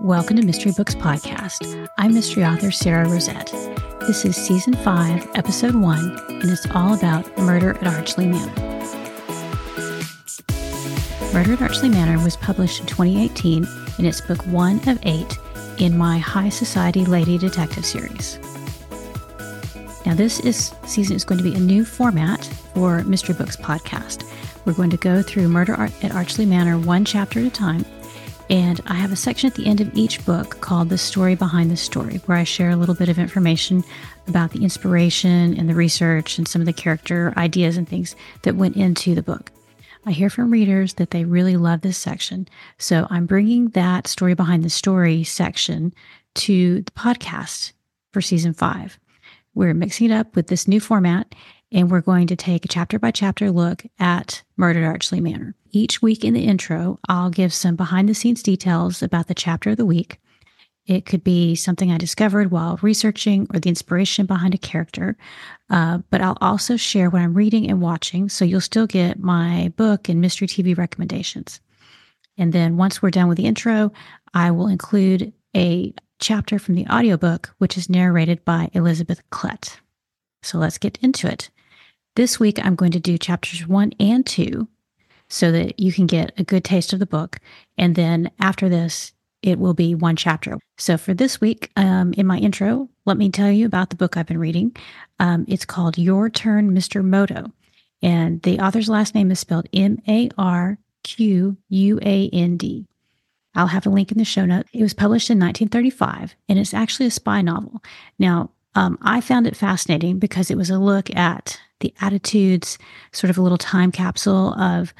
Welcome to Mystery Books Podcast. I'm mystery author Sara Rosett. This is season five, episode one, and it's all about Murder at Archly Manor. Murder at Archly Manor was published in 2018 and it's book one of eight in my High Society Lady Detective series. Now, this is season is going to be a new format for Mystery Books podcast. We're going to go through Murder at Archly Manor one chapter at a time. And I have a section at the end of each book called The Story Behind the Story, where I share a little bit of information about the inspiration and the research and some of the character ideas and things that went into the book. I hear from readers that they really love this section. So I'm bringing that story behind the story section to the podcast for season five. We're mixing it up with this new format and we're going to take a chapter by chapter look at Murdered at Archly Manor. Each week in the intro, I'll give some behind the scenes details about the chapter of the week. It could be something I discovered while researching or the inspiration behind a character. Uh, but I'll also share what I'm reading and watching. So you'll still get my book and mystery TV recommendations. And then once we're done with the intro, I will include a chapter from the audiobook, which is narrated by Elizabeth Klett. So let's get into it. This week, I'm going to do chapters one and two so that you can get a good taste of the book. And then after this, it will be one chapter. So for this week, um, in my intro, let me tell you about the book I've been reading. Um, it's called Your Turn, Mr. Moto. And the author's last name is spelled M A R Q U A N D. I'll have a link in the show note. It was published in 1935, and it's actually a spy novel. Now, um, I found it fascinating because it was a look at the attitudes, sort of a little time capsule of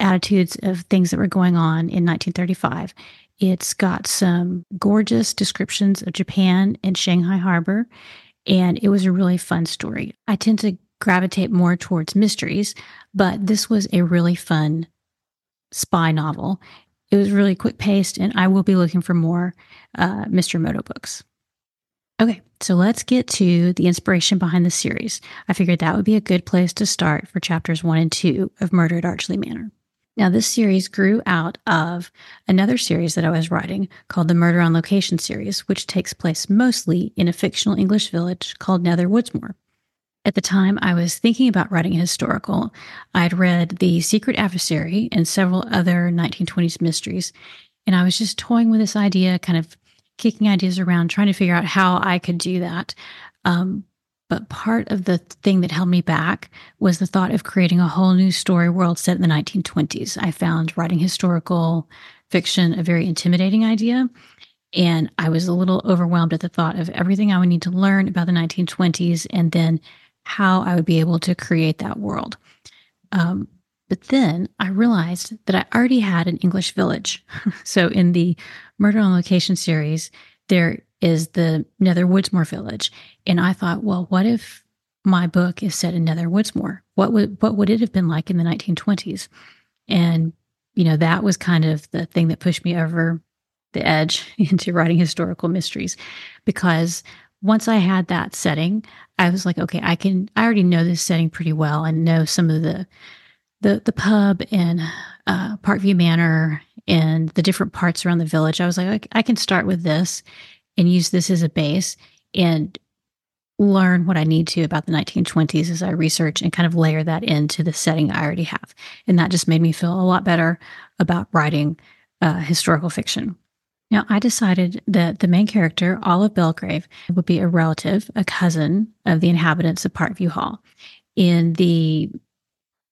attitudes of things that were going on in 1935. It's got some gorgeous descriptions of Japan and Shanghai Harbor, and it was a really fun story. I tend to gravitate more towards mysteries, but this was a really fun spy novel. It was really quick paced, and I will be looking for more uh, Mr. Moto books. Okay, so let's get to the inspiration behind the series. I figured that would be a good place to start for chapters one and two of Murder at Archly Manor. Now, this series grew out of another series that I was writing called the Murder on Location series, which takes place mostly in a fictional English village called Nether Woodsmoor. At the time I was thinking about writing a historical, I'd read The Secret Adversary and several other 1920s mysteries, and I was just toying with this idea, kind of kicking ideas around, trying to figure out how I could do that. Um, but part of the thing that held me back was the thought of creating a whole new story world set in the 1920s. I found writing historical fiction a very intimidating idea. And I was a little overwhelmed at the thought of everything I would need to learn about the 1920s and then how I would be able to create that world. Um, but then I realized that I already had an English village. so in the Murder on Location series, there is the Nether Woodsmoor village. And I thought, well, what if my book is set in Nether Woodsmoor? What would what would it have been like in the 1920s? And you know, that was kind of the thing that pushed me over the edge into writing historical mysteries because once I had that setting, I was like, okay, I can I already know this setting pretty well and know some of the the the pub in uh, Parkview Manor and the different parts around the village. I was like, I, can start with this and use this as a base and learn what I need to about the 1920s as I research and kind of layer that into the setting I already have. And that just made me feel a lot better about writing uh, historical fiction. Now, I decided that the main character, Olive Belgrave, would be a relative, a cousin of the inhabitants of Parkview Hall. In the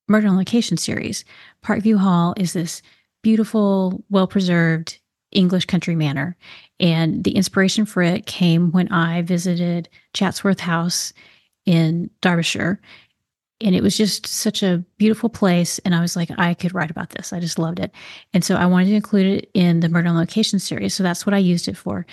Murder on Location series, Parkview Hall is this beautiful, well preserved English country manor. And the inspiration for it came when I visited Chatsworth House in Derbyshire. And it was just such a beautiful place. And I was like, I could write about this. I just loved it. And so I wanted to include it in the Murder on Location series. So that's what I used it for.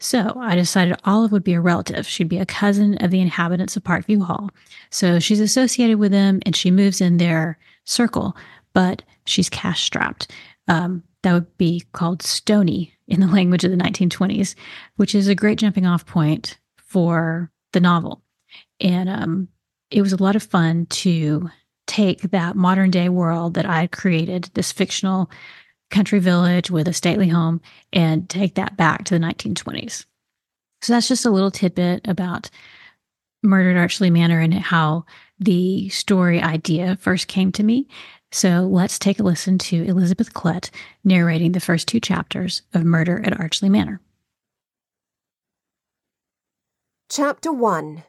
So I decided Olive would be a relative. She'd be a cousin of the inhabitants of Parkview Hall. So she's associated with them and she moves in their circle, but she's cash strapped. Um, that would be called Stony in the language of the 1920s, which is a great jumping off point for the novel. And um, it was a lot of fun to take that modern day world that I created, this fictional country village with a stately home and take that back to the 1920s. So that's just a little tidbit about Murder at Archly Manor and how the story idea first came to me. So let's take a listen to Elizabeth Klett narrating the first two chapters of Murder at Archly Manor. Chapter 1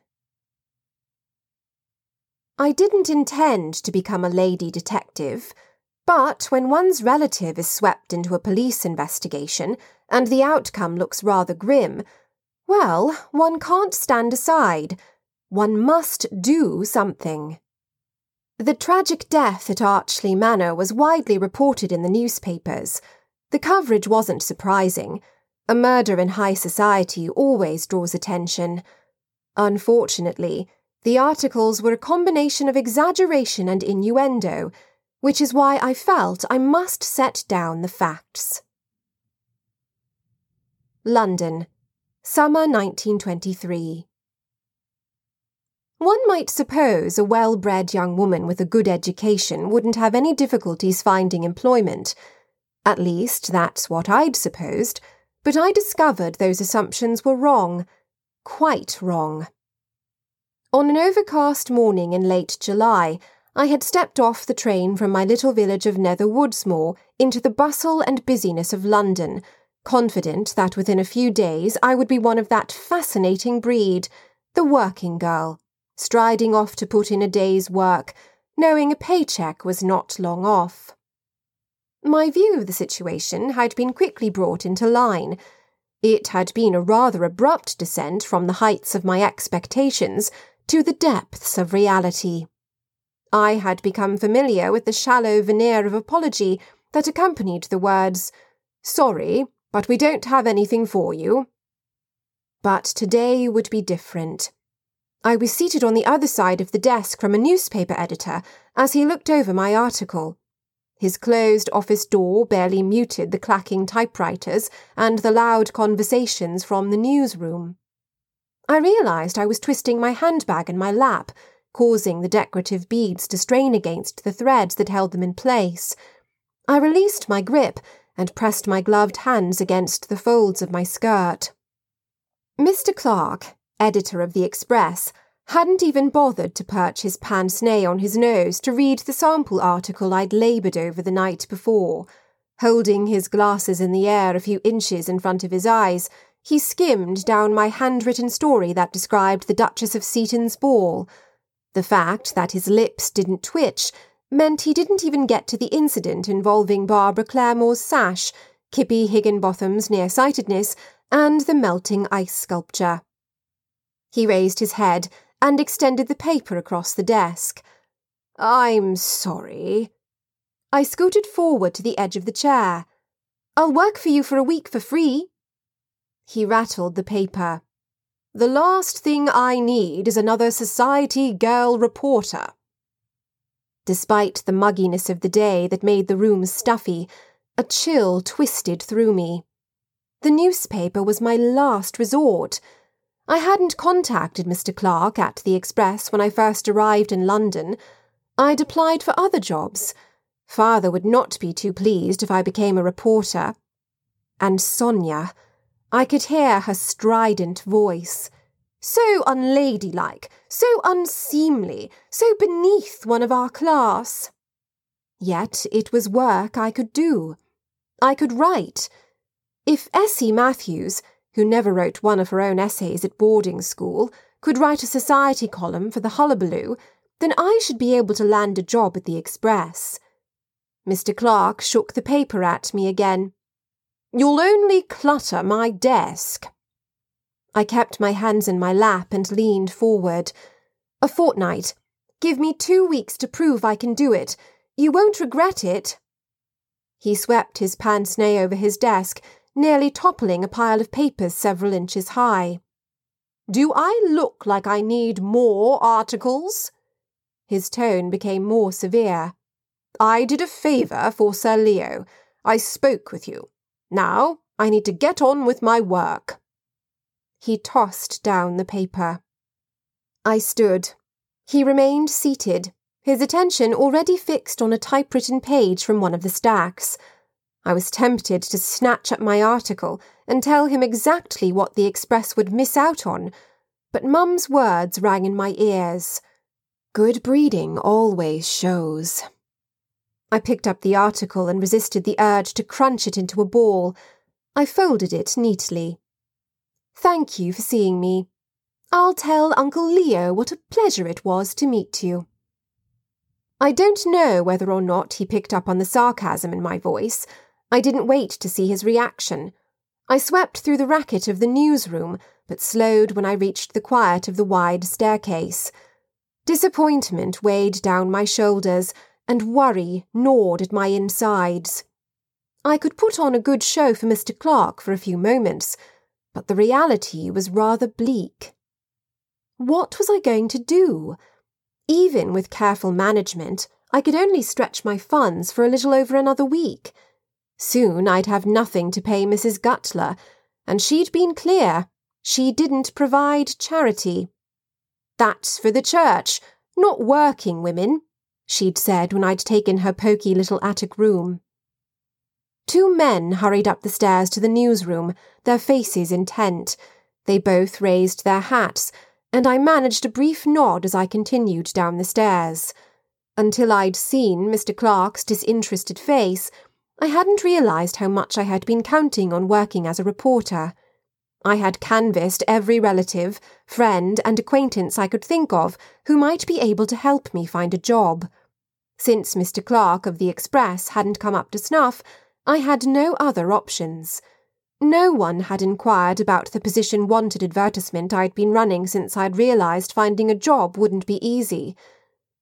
I didn't intend to become a lady detective, but when one's relative is swept into a police investigation and the outcome looks rather grim, well, one can't stand aside. One must do something. The tragic death at Archly Manor was widely reported in the newspapers. The coverage wasn't surprising. A murder in high society always draws attention. Unfortunately, the articles were a combination of exaggeration and innuendo, which is why I felt I must set down the facts. London, Summer 1923. One might suppose a well bred young woman with a good education wouldn't have any difficulties finding employment. At least, that's what I'd supposed, but I discovered those assumptions were wrong. Quite wrong. On an overcast morning in late July, I had stepped off the train from my little village of Netherwoodsmoor into the bustle and busyness of London, confident that within a few days I would be one of that fascinating breed, the working girl striding off to put in a day's work, knowing a paycheck was not long off. My view of the situation had been quickly brought into line. It had been a rather abrupt descent from the heights of my expectations to the depths of reality. I had become familiar with the shallow veneer of apology that accompanied the words, Sorry, but we don't have anything for you. But today would be different. I was seated on the other side of the desk from a newspaper editor as he looked over my article. His closed office door barely muted the clacking typewriters and the loud conversations from the newsroom. I realized I was twisting my handbag in my lap, causing the decorative beads to strain against the threads that held them in place. I released my grip and pressed my gloved hands against the folds of my skirt. Mr. Clark, editor of the Express, hadn't even bothered to perch his pince nez on his nose to read the sample article I'd laboured over the night before. Holding his glasses in the air a few inches in front of his eyes, he skimmed down my handwritten story that described the Duchess of Seaton's ball. The fact that his lips didn't twitch meant he didn't even get to the incident involving Barbara Claremore's sash, Kippy Higginbotham's nearsightedness, and the melting ice sculpture. He raised his head and extended the paper across the desk. I'm sorry. I scooted forward to the edge of the chair. I'll work for you for a week for free. He rattled the paper. The last thing I need is another society girl reporter. Despite the mugginess of the day that made the room stuffy, a chill twisted through me. The newspaper was my last resort. I hadn't contacted Mr. Clark at the Express when I first arrived in London. I'd applied for other jobs. Father would not be too pleased if I became a reporter. And Sonia, I could hear her strident voice. So unladylike, so unseemly, so beneath one of our class. Yet it was work I could do. I could write. If Essie Matthews, who never wrote one of her own essays at boarding school, could write a society column for the Hullabaloo, then I should be able to land a job at the Express. Mr. Clark shook the paper at me again. You'll only clutter my desk. I kept my hands in my lap and leaned forward. A fortnight. Give me two weeks to prove I can do it. You won't regret it. He swept his pince nez over his desk nearly toppling a pile of papers several inches high. Do I look like I need more articles? His tone became more severe. I did a favour for Sir Leo. I spoke with you. Now I need to get on with my work. He tossed down the paper. I stood. He remained seated, his attention already fixed on a typewritten page from one of the stacks. I was tempted to snatch up my article and tell him exactly what the Express would miss out on, but Mum's words rang in my ears. Good breeding always shows. I picked up the article and resisted the urge to crunch it into a ball. I folded it neatly. Thank you for seeing me. I'll tell Uncle Leo what a pleasure it was to meet you. I don't know whether or not he picked up on the sarcasm in my voice. I didn't wait to see his reaction. I swept through the racket of the newsroom, but slowed when I reached the quiet of the wide staircase. Disappointment weighed down my shoulders, and worry gnawed at my insides. I could put on a good show for Mr. Clark for a few moments, but the reality was rather bleak. What was I going to do? Even with careful management, I could only stretch my funds for a little over another week. Soon I'd have nothing to pay Mrs. Gutler, and she'd been clear. She didn't provide charity. That's for the church, not working women, she'd said when I'd taken her poky little attic room. Two men hurried up the stairs to the newsroom, their faces intent. They both raised their hats, and I managed a brief nod as I continued down the stairs. Until I'd seen Mr. Clark's disinterested face, I hadn't realised how much I had been counting on working as a reporter. I had canvassed every relative, friend, and acquaintance I could think of who might be able to help me find a job. Since Mr. Clark of the Express hadn't come up to snuff, I had no other options. No one had inquired about the position wanted advertisement I'd been running since I'd realised finding a job wouldn't be easy.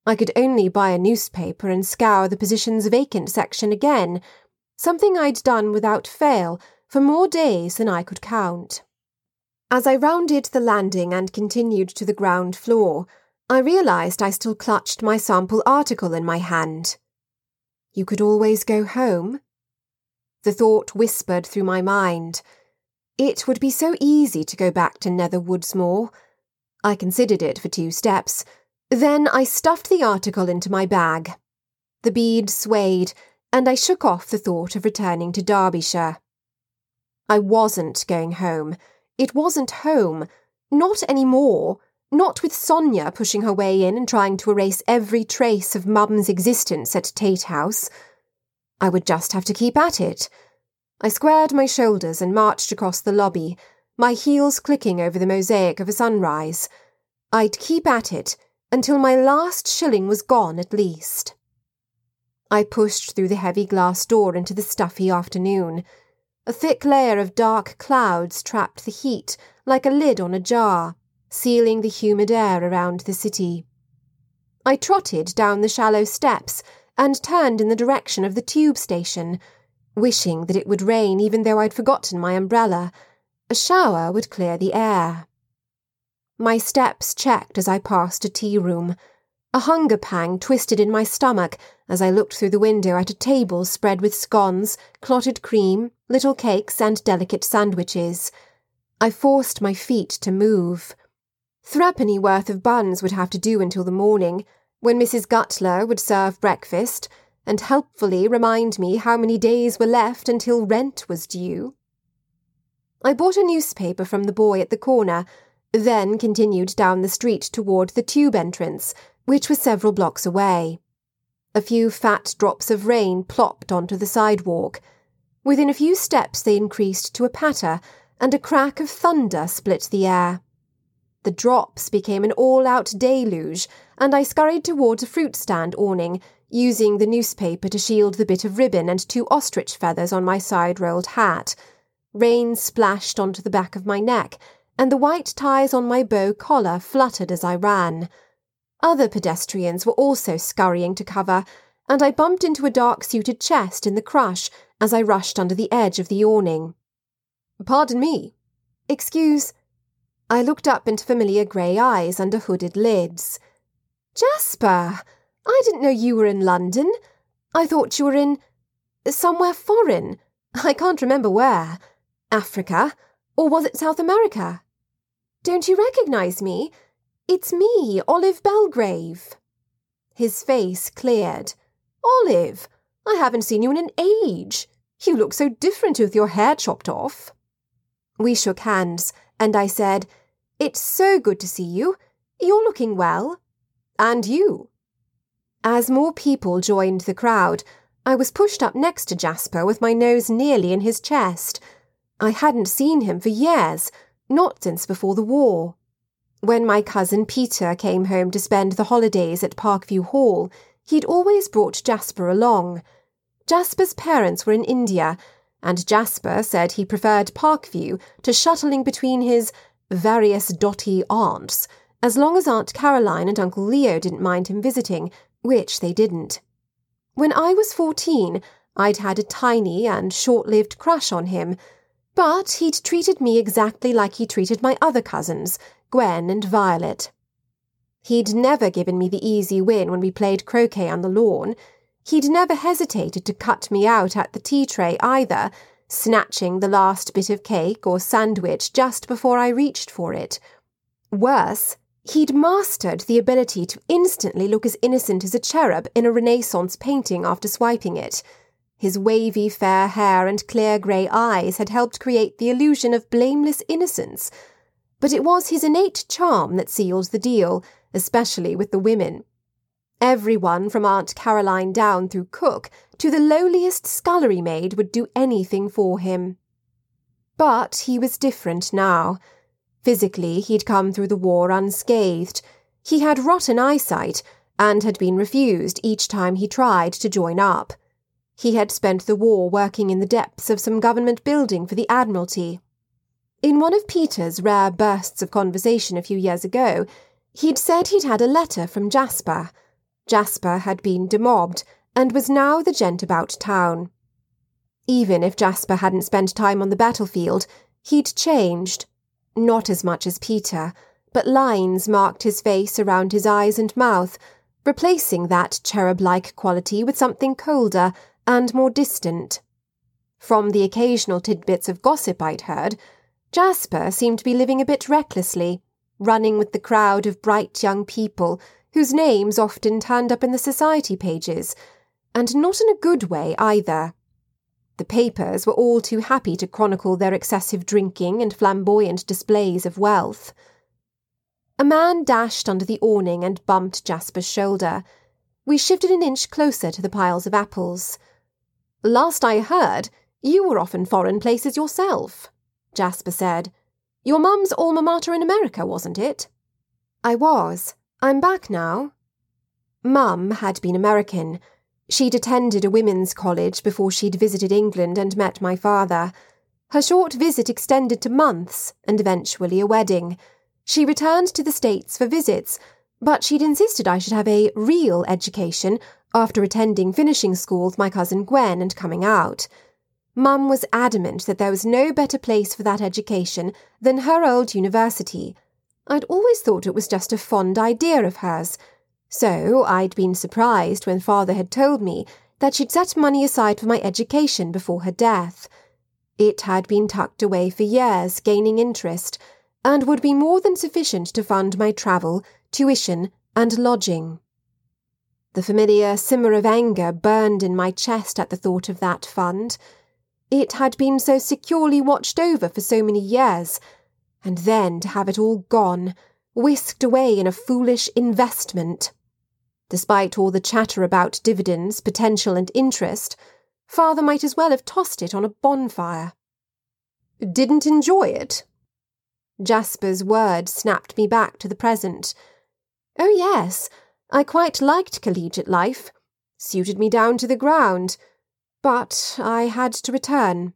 I could only buy a newspaper and scour the positions vacant section again, something I'd done without fail for more days than I could count. As I rounded the landing and continued to the ground floor, I realised I still clutched my sample article in my hand. You could always go home? The thought whispered through my mind. It would be so easy to go back to Nether Woodsmoor. I considered it for two steps. Then I stuffed the article into my bag. The bead swayed, and I shook off the thought of returning to Derbyshire. I wasn't going home. It wasn't home. Not any more. Not with Sonia pushing her way in and trying to erase every trace of Mum's existence at Tate House. I would just have to keep at it. I squared my shoulders and marched across the lobby, my heels clicking over the mosaic of a sunrise. I'd keep at it until my last shilling was gone at least. I pushed through the heavy glass door into the stuffy afternoon. A thick layer of dark clouds trapped the heat like a lid on a jar, sealing the humid air around the city. I trotted down the shallow steps and turned in the direction of the tube station, wishing that it would rain even though I'd forgotten my umbrella. A shower would clear the air. My steps checked as I passed a tea room. A hunger pang twisted in my stomach as I looked through the window at a table spread with scones, clotted cream, little cakes, and delicate sandwiches. I forced my feet to move. Threepenny worth of buns would have to do until the morning, when Mrs. Gutler would serve breakfast and helpfully remind me how many days were left until rent was due. I bought a newspaper from the boy at the corner, then continued down the street toward the tube entrance, which was several blocks away. A few fat drops of rain plopped onto the sidewalk. Within a few steps they increased to a patter, and a crack of thunder split the air. The drops became an all-out deluge, and I scurried towards a fruit stand awning, using the newspaper to shield the bit of ribbon and two ostrich feathers on my side-rolled hat. Rain splashed onto the back of my neck, and the white ties on my bow collar fluttered as I ran. Other pedestrians were also scurrying to cover, and I bumped into a dark-suited chest in the crush as I rushed under the edge of the awning. Pardon me. Excuse. I looked up into familiar grey eyes under hooded lids. Jasper! I didn't know you were in London. I thought you were in. somewhere foreign. I can't remember where. Africa? Or was it South America? Don't you recognise me? It's me, Olive Belgrave. His face cleared. Olive, I haven't seen you in an age. You look so different with your hair chopped off. We shook hands, and I said, It's so good to see you. You're looking well. And you. As more people joined the crowd, I was pushed up next to Jasper with my nose nearly in his chest. I hadn't seen him for years, not since before the war. When my cousin Peter came home to spend the holidays at Parkview Hall, he'd always brought Jasper along. Jasper's parents were in India, and Jasper said he preferred Parkview to shuttling between his various dotty aunts, as long as Aunt Caroline and Uncle Leo didn't mind him visiting, which they didn't. When I was fourteen, I'd had a tiny and short lived crush on him, but he'd treated me exactly like he treated my other cousins, Gwen and Violet. He'd never given me the easy win when we played croquet on the lawn. He'd never hesitated to cut me out at the tea tray either, snatching the last bit of cake or sandwich just before I reached for it. Worse, he'd mastered the ability to instantly look as innocent as a cherub in a Renaissance painting after swiping it. His wavy fair hair and clear grey eyes had helped create the illusion of blameless innocence but it was his innate charm that sealed the deal, especially with the women. Everyone from Aunt Caroline down through cook to the lowliest scullery maid would do anything for him. But he was different now. Physically, he'd come through the war unscathed. He had rotten eyesight and had been refused each time he tried to join up. He had spent the war working in the depths of some government building for the Admiralty in one of Peter's rare bursts of conversation a few years ago, he'd said he'd had a letter from Jasper. Jasper had been demobbed and was now the gent about town. Even if Jasper hadn't spent time on the battlefield, he'd changed. Not as much as Peter, but lines marked his face around his eyes and mouth, replacing that cherub like quality with something colder and more distant. From the occasional tidbits of gossip I'd heard, Jasper seemed to be living a bit recklessly, running with the crowd of bright young people whose names often turned up in the society pages, and not in a good way either. The papers were all too happy to chronicle their excessive drinking and flamboyant displays of wealth. A man dashed under the awning and bumped Jasper's shoulder. We shifted an inch closer to the piles of apples. Last I heard, you were off in foreign places yourself. Jasper said. Your mum's alma mater in America, wasn't it? I was. I'm back now. Mum had been American. She'd attended a women's college before she'd visited England and met my father. Her short visit extended to months and eventually a wedding. She returned to the States for visits, but she'd insisted I should have a real education after attending finishing school with my cousin Gwen and coming out. Mum was adamant that there was no better place for that education than her old university. I'd always thought it was just a fond idea of hers, so I'd been surprised when father had told me that she'd set money aside for my education before her death. It had been tucked away for years, gaining interest, and would be more than sufficient to fund my travel, tuition, and lodging. The familiar simmer of anger burned in my chest at the thought of that fund. It had been so securely watched over for so many years, and then to have it all gone, whisked away in a foolish investment. Despite all the chatter about dividends, potential, and interest, father might as well have tossed it on a bonfire. Didn't enjoy it? Jasper's words snapped me back to the present. Oh, yes, I quite liked collegiate life. Suited me down to the ground. But I had to return.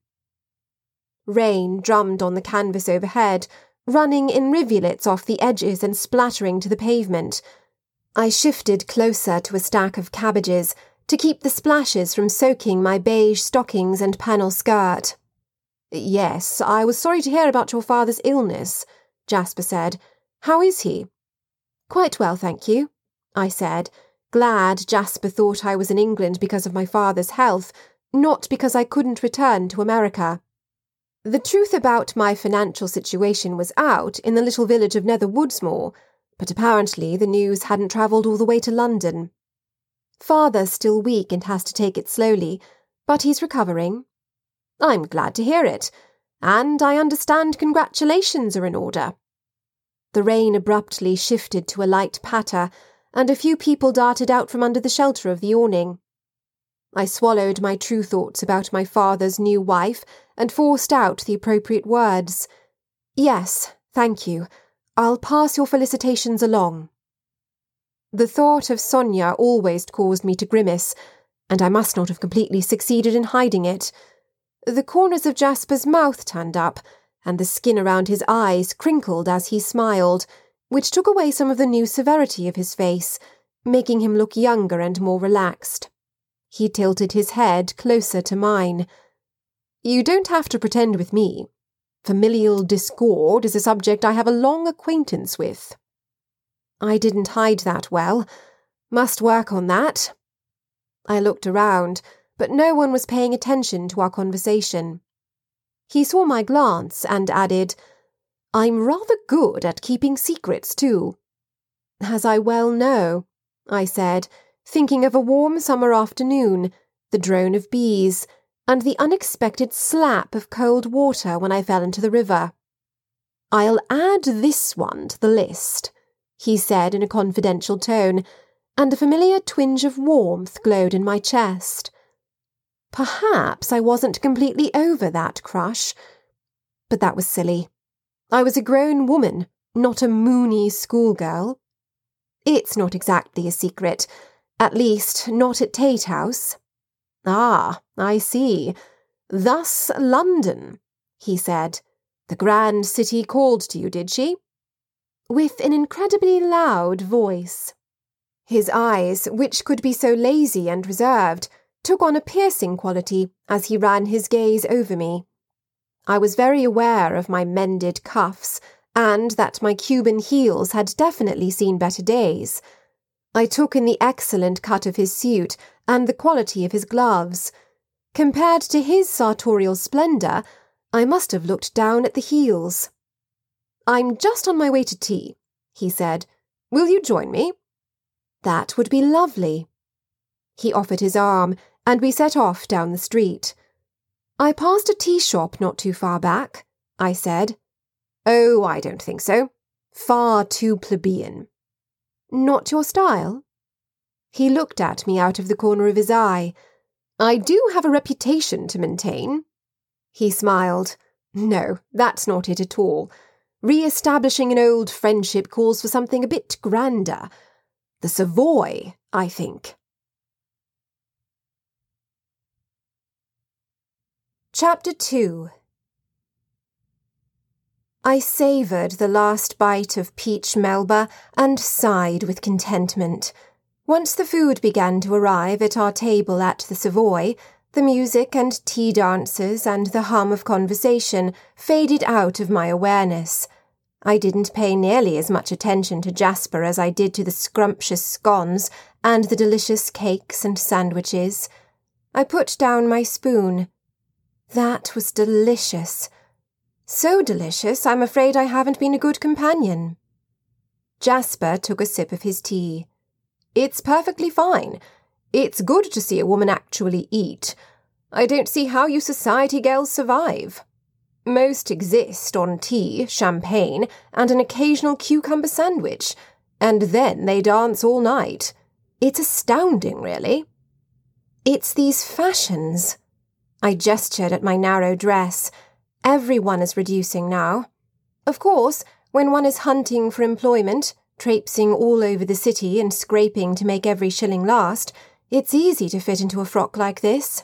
Rain drummed on the canvas overhead, running in rivulets off the edges and splattering to the pavement. I shifted closer to a stack of cabbages to keep the splashes from soaking my beige stockings and panel skirt. Yes, I was sorry to hear about your father's illness, Jasper said. How is he? Quite well, thank you, I said, glad Jasper thought I was in England because of my father's health, not because I couldn't return to America. The truth about my financial situation was out in the little village of Nether Woodsmoor, but apparently the news hadn't travelled all the way to London. Father's still weak and has to take it slowly, but he's recovering. I'm glad to hear it. And I understand congratulations are in order. The rain abruptly shifted to a light patter, and a few people darted out from under the shelter of the awning. I swallowed my true thoughts about my father's new wife and forced out the appropriate words. Yes, thank you. I'll pass your felicitations along. The thought of Sonia always caused me to grimace, and I must not have completely succeeded in hiding it. The corners of Jasper's mouth turned up, and the skin around his eyes crinkled as he smiled, which took away some of the new severity of his face, making him look younger and more relaxed. He tilted his head closer to mine. You don't have to pretend with me. Familial discord is a subject I have a long acquaintance with. I didn't hide that well. Must work on that. I looked around, but no one was paying attention to our conversation. He saw my glance and added, I'm rather good at keeping secrets, too. As I well know, I said, thinking of a warm summer afternoon, the drone of bees, and the unexpected slap of cold water when I fell into the river. I'll add this one to the list, he said in a confidential tone, and a familiar twinge of warmth glowed in my chest. Perhaps I wasn't completely over that crush. But that was silly. I was a grown woman, not a moony schoolgirl. It's not exactly a secret, at least not at Tate House. Ah, I see. Thus London, he said. The grand city called to you, did she? With an incredibly loud voice. His eyes, which could be so lazy and reserved, took on a piercing quality as he ran his gaze over me. I was very aware of my mended cuffs and that my Cuban heels had definitely seen better days. I took in the excellent cut of his suit and the quality of his gloves. Compared to his sartorial splendour, I must have looked down at the heels. I'm just on my way to tea, he said. Will you join me? That would be lovely. He offered his arm, and we set off down the street. I passed a tea shop not too far back, I said. Oh, I don't think so. Far too plebeian. Not your style? He looked at me out of the corner of his eye. I do have a reputation to maintain. He smiled. No, that's not it at all. Re establishing an old friendship calls for something a bit grander. The Savoy, I think. Chapter 2 I savoured the last bite of peach melba and sighed with contentment. Once the food began to arrive at our table at the Savoy, the music and tea dances and the hum of conversation faded out of my awareness. I didn't pay nearly as much attention to Jasper as I did to the scrumptious scones and the delicious cakes and sandwiches. I put down my spoon. That was delicious. So delicious, I'm afraid I haven't been a good companion. Jasper took a sip of his tea. It's perfectly fine. It's good to see a woman actually eat. I don't see how you society girls survive. Most exist on tea, champagne, and an occasional cucumber sandwich, and then they dance all night. It's astounding, really. It's these fashions. I gestured at my narrow dress. Everyone is reducing now. Of course, when one is hunting for employment, traipsing all over the city and scraping to make every shilling last, it's easy to fit into a frock like this.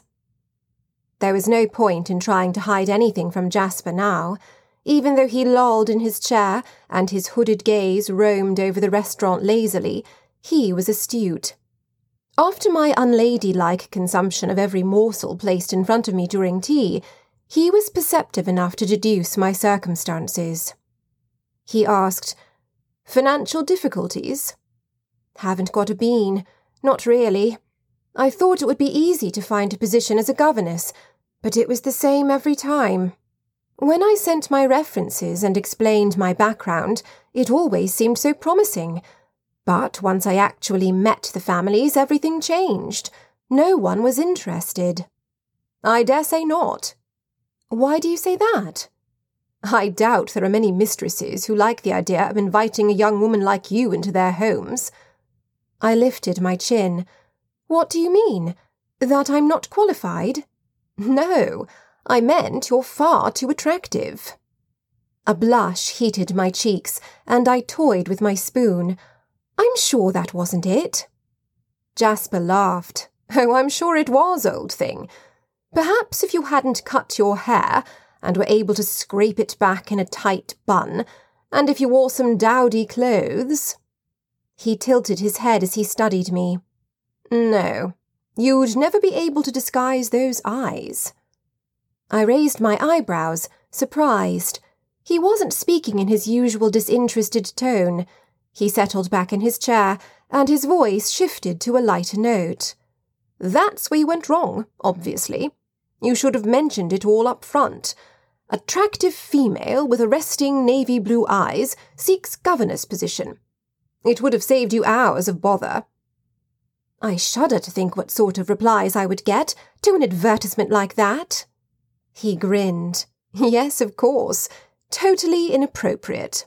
There was no point in trying to hide anything from Jasper now. Even though he lolled in his chair and his hooded gaze roamed over the restaurant lazily, he was astute. After my unladylike consumption of every morsel placed in front of me during tea, he was perceptive enough to deduce my circumstances. He asked, Financial difficulties? Haven't got a bean. Not really. I thought it would be easy to find a position as a governess, but it was the same every time. When I sent my references and explained my background, it always seemed so promising. But once I actually met the families, everything changed. No one was interested. I dare say not, Why do you say that? I doubt there are many mistresses who like the idea of inviting a young woman like you into their homes. I lifted my chin. What do you mean? That I'm not qualified? No, I meant you're far too attractive. A blush heated my cheeks, and I toyed with my spoon. I'm sure that wasn't it. Jasper laughed. Oh, I'm sure it was, old thing. Perhaps if you hadn't cut your hair and were able to scrape it back in a tight bun, and if you wore some dowdy clothes. He tilted his head as he studied me. No, you'd never be able to disguise those eyes. I raised my eyebrows, surprised. He wasn't speaking in his usual disinterested tone. He settled back in his chair, and his voice shifted to a lighter note. That's where you went wrong, obviously. You should have mentioned it all up front. Attractive female with arresting navy blue eyes seeks governess position. It would have saved you hours of bother. I shudder to think what sort of replies I would get to an advertisement like that. He grinned. Yes, of course. Totally inappropriate.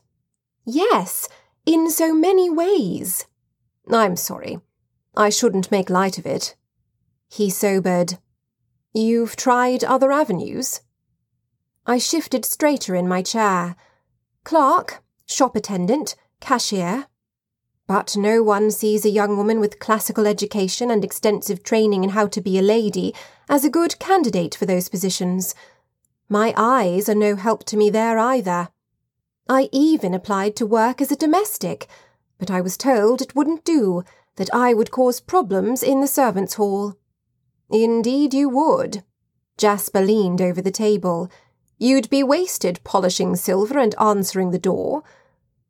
Yes, in so many ways. I'm sorry. I shouldn't make light of it. He sobered. You've tried other avenues? I shifted straighter in my chair. Clerk, shop attendant, cashier. But no one sees a young woman with classical education and extensive training in how to be a lady as a good candidate for those positions. My eyes are no help to me there either. I even applied to work as a domestic, but I was told it wouldn't do, that I would cause problems in the servants' hall. Indeed you would. Jasper leaned over the table. You'd be wasted polishing silver and answering the door.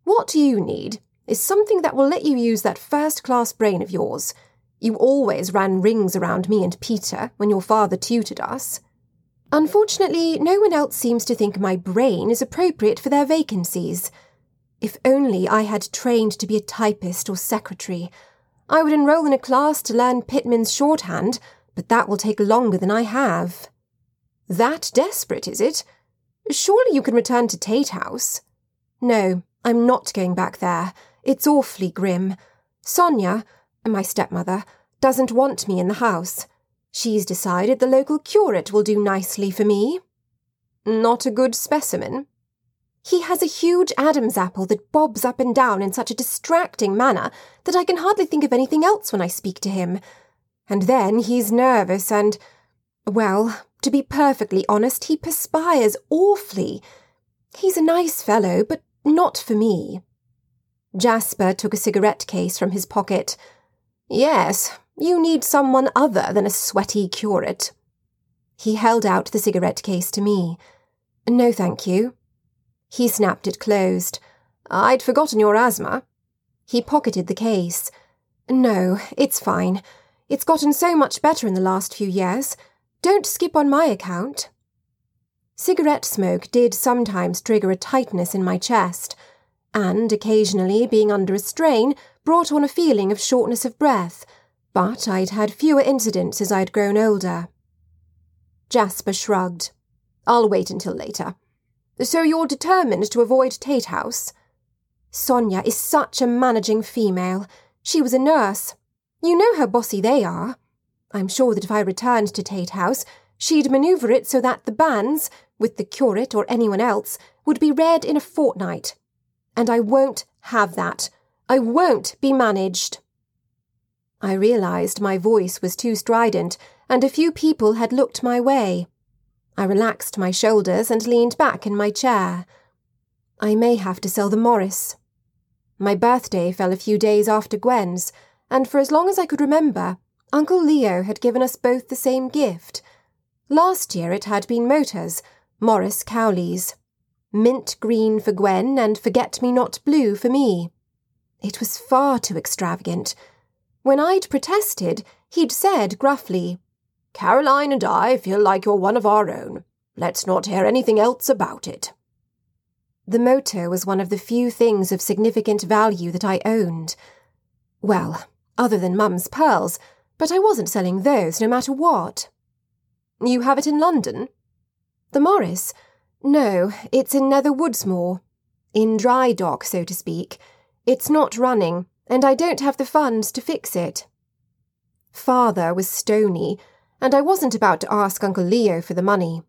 What you need is something that will let you use that first class brain of yours. You always ran rings around me and Peter when your father tutored us. Unfortunately, no one else seems to think my brain is appropriate for their vacancies. If only I had trained to be a typist or secretary. I would enroll in a class to learn Pitman's shorthand, but that will take longer than I have. That desperate, is it? Surely you can return to Tate House. No, I'm not going back there. It's awfully grim. Sonia, my stepmother, doesn't want me in the house. She's decided the local curate will do nicely for me. Not a good specimen. He has a huge Adam's apple that bobs up and down in such a distracting manner that I can hardly think of anything else when I speak to him. And then he's nervous and, well, to be perfectly honest, he perspires awfully. He's a nice fellow, but not for me. Jasper took a cigarette case from his pocket. Yes, you need someone other than a sweaty curate. He held out the cigarette case to me. No, thank you. He snapped it closed. I'd forgotten your asthma. He pocketed the case. No, it's fine. It's gotten so much better in the last few years. Don't skip on my account. Cigarette smoke did sometimes trigger a tightness in my chest, and occasionally being under a strain brought on a feeling of shortness of breath but I'd had fewer incidents as I'd grown older. Jasper shrugged. I'll wait until later. So you're determined to avoid Tate House? Sonia is such a managing female. She was a nurse. You know how bossy they are. I'm sure that if I returned to Tate House, she'd manoeuvre it so that the banns, with the curate or anyone else, would be read in a fortnight. And I won't have that. I won't be managed. I realized my voice was too strident, and a few people had looked my way. I relaxed my shoulders and leaned back in my chair. I may have to sell the Morris. My birthday fell a few days after Gwen's, and for as long as I could remember, Uncle Leo had given us both the same gift. Last year it had been motors, Morris Cowleys. Mint green for Gwen and forget me not blue for me. It was far too extravagant when I'd protested, he'd said gruffly, Caroline and I feel like you're one of our own. Let's not hear anything else about it. The motor was one of the few things of significant value that I owned. Well, other than Mum's pearls, but I wasn't selling those no matter what. You have it in London? The Morris? No, it's in Netherwoodsmoor. In dry dock, so to speak. It's not running, and I don't have the funds to fix it. Father was stony, and I wasn't about to ask Uncle Leo for the money.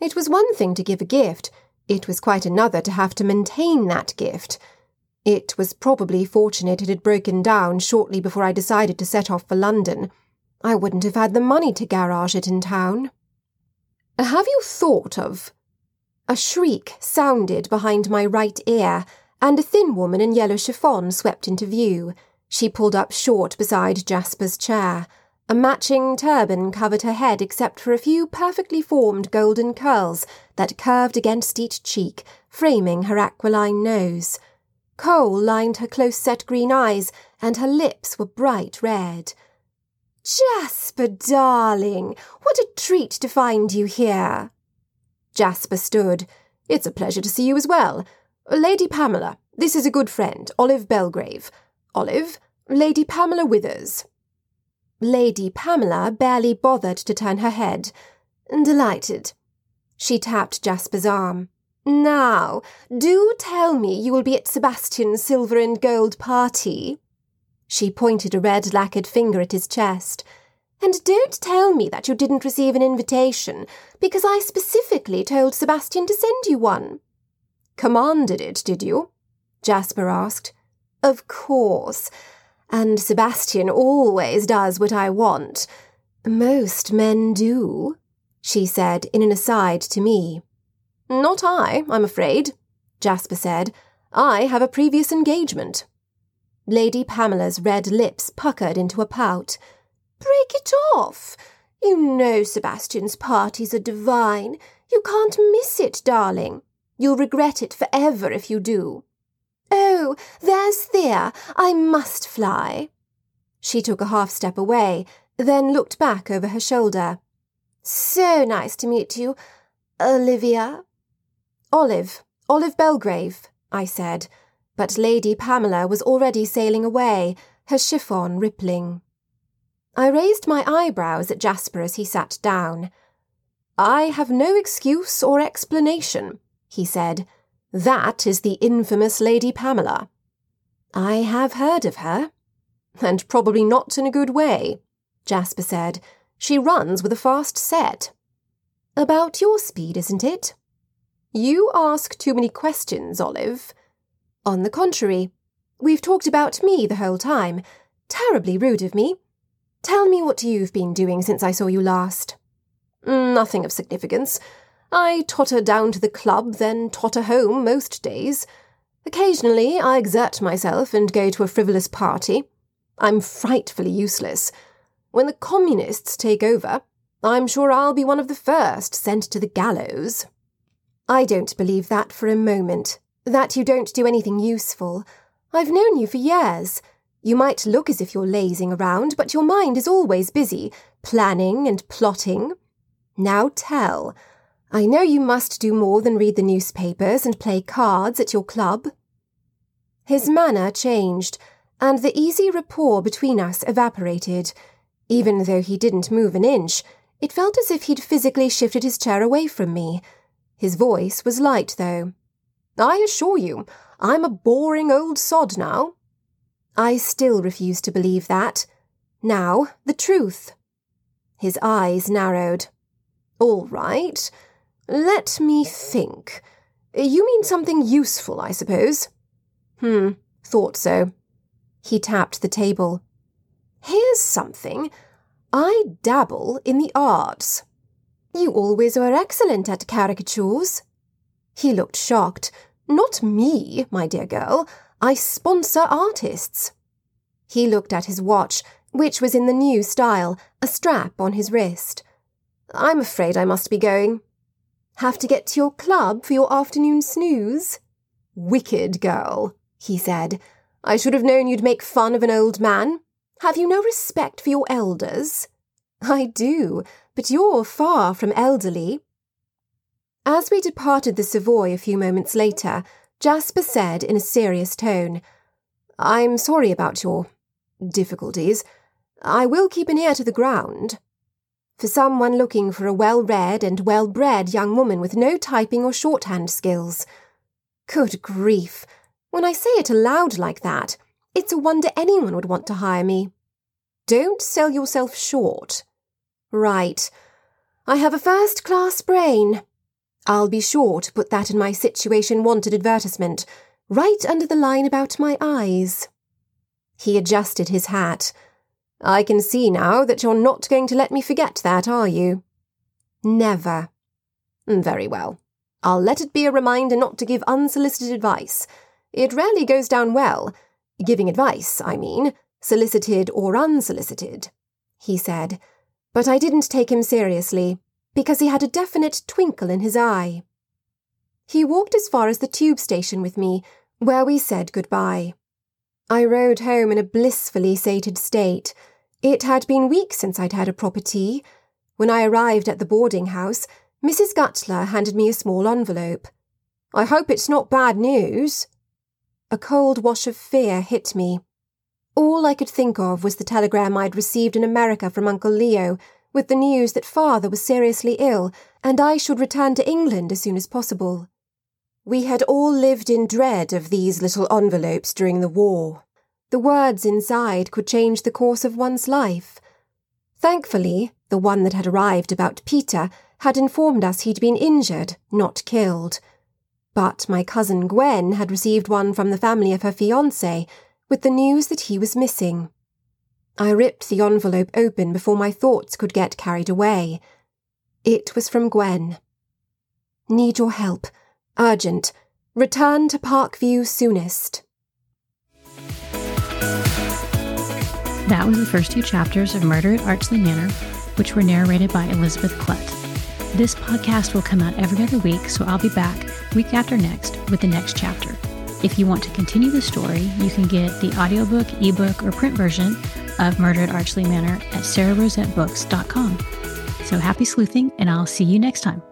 It was one thing to give a gift, it was quite another to have to maintain that gift. It was probably fortunate it had broken down shortly before I decided to set off for London. I wouldn't have had the money to garage it in town. Have you thought of. A shriek sounded behind my right ear, and a thin woman in yellow chiffon swept into view. She pulled up short beside Jasper's chair. A matching turban covered her head except for a few perfectly formed golden curls that curved against each cheek, framing her aquiline nose. Kohl lined her close set green eyes, and her lips were bright red. Jasper, darling, what a treat to find you here. Jasper stood. It's a pleasure to see you as well. Lady Pamela, this is a good friend, Olive Belgrave. Olive, Lady Pamela Withers. Lady Pamela barely bothered to turn her head. Delighted. She tapped Jasper's arm. Now, do tell me you will be at Sebastian's silver and gold party. She pointed a red lacquered finger at his chest. And don't tell me that you didn't receive an invitation, because I specifically told Sebastian to send you one. Commanded it, did you? Jasper asked. Of course. And Sebastian always does what I want. Most men do, she said in an aside to me. Not I, I'm afraid, Jasper said. I have a previous engagement. Lady Pamela's red lips puckered into a pout. Break it off. You know Sebastian's parties are divine. You can't miss it, darling. You'll regret it forever if you do. Oh, there's Thea. I must fly. She took a half step away, then looked back over her shoulder. So nice to meet you, Olivia. Olive, Olive Belgrave, I said, but Lady Pamela was already sailing away, her chiffon rippling. I raised my eyebrows at Jasper as he sat down. I have no excuse or explanation, he said. That is the infamous Lady Pamela. I have heard of her. And probably not in a good way, Jasper said. She runs with a fast set. About your speed, isn't it? You ask too many questions, Olive. On the contrary, we've talked about me the whole time. Terribly rude of me. Tell me what you've been doing since I saw you last. Mm, nothing of significance. I totter down to the club, then totter home most days. Occasionally I exert myself and go to a frivolous party. I'm frightfully useless. When the communists take over, I'm sure I'll be one of the first sent to the gallows. I don't believe that for a moment. That you don't do anything useful. I've known you for years. You might look as if you're lazing around, but your mind is always busy, planning and plotting. Now tell. I know you must do more than read the newspapers and play cards at your club. His manner changed, and the easy rapport between us evaporated. Even though he didn't move an inch, it felt as if he'd physically shifted his chair away from me. His voice was light, though. I assure you, I'm a boring old sod now. I still refuse to believe that. Now, the truth. His eyes narrowed. All right. Let me think. You mean something useful, I suppose? Hmm, thought so. He tapped the table. Here's something. I dabble in the arts. You always were excellent at caricatures. He looked shocked. Not me, my dear girl. I sponsor artists. He looked at his watch, which was in the new style, a strap on his wrist. I'm afraid I must be going. Have to get to your club for your afternoon snooze? Wicked girl, he said. I should have known you'd make fun of an old man. Have you no respect for your elders? I do, but you're far from elderly. As we departed the Savoy a few moments later, Jasper said in a serious tone, I'm sorry about your difficulties. I will keep an ear to the ground. for someone looking for a well read and well bred young woman with no typing or shorthand skills. Good grief! When I say it aloud like that, it's a wonder anyone would want to hire me. Don't sell yourself short. Right. I have a first class brain. I'll be sure to put that in my situation wanted advertisement, right under the line about my eyes. He adjusted his hat. I can see now that you're not going to let me forget that, are you? Never. Mm, very well. I'll let it be a reminder not to give unsolicited advice. It rarely goes down well. Giving advice, I mean, solicited or unsolicited, he said. But I didn't take him seriously, because he had a definite twinkle in his eye. He walked as far as the tube station with me, where we said goodbye. I rode home in a blissfully sated state. It had been weeks since I'd had a proper tea. When I arrived at the boarding house, Mrs. Gutler handed me a small envelope. I hope it's not bad news. A cold wash of fear hit me. All I could think of was the telegram I'd received in America from Uncle Leo, with the news that father was seriously ill and I should return to England as soon as possible. We had all lived in dread of these little envelopes during the war. The words inside could change the course of one's life. Thankfully, the one that had arrived about Peter had informed us he'd been injured, not killed. But my cousin Gwen had received one from the family of her fiancé, with the news that he was missing. I ripped the envelope open before my thoughts could get carried away. It was from Gwen. Need your help. Urgent. Return to Parkview soonest. That was the first two chapters of Murder at Archly Manor, which were narrated by Elizabeth Klett. This podcast will come out every other week, so I'll be back week after next with the next chapter. If you want to continue the story, you can get the audiobook, ebook, or print version of Murder at Archly Manor at SaraRosettBooks.com. So happy sleuthing, and I'll see you next time.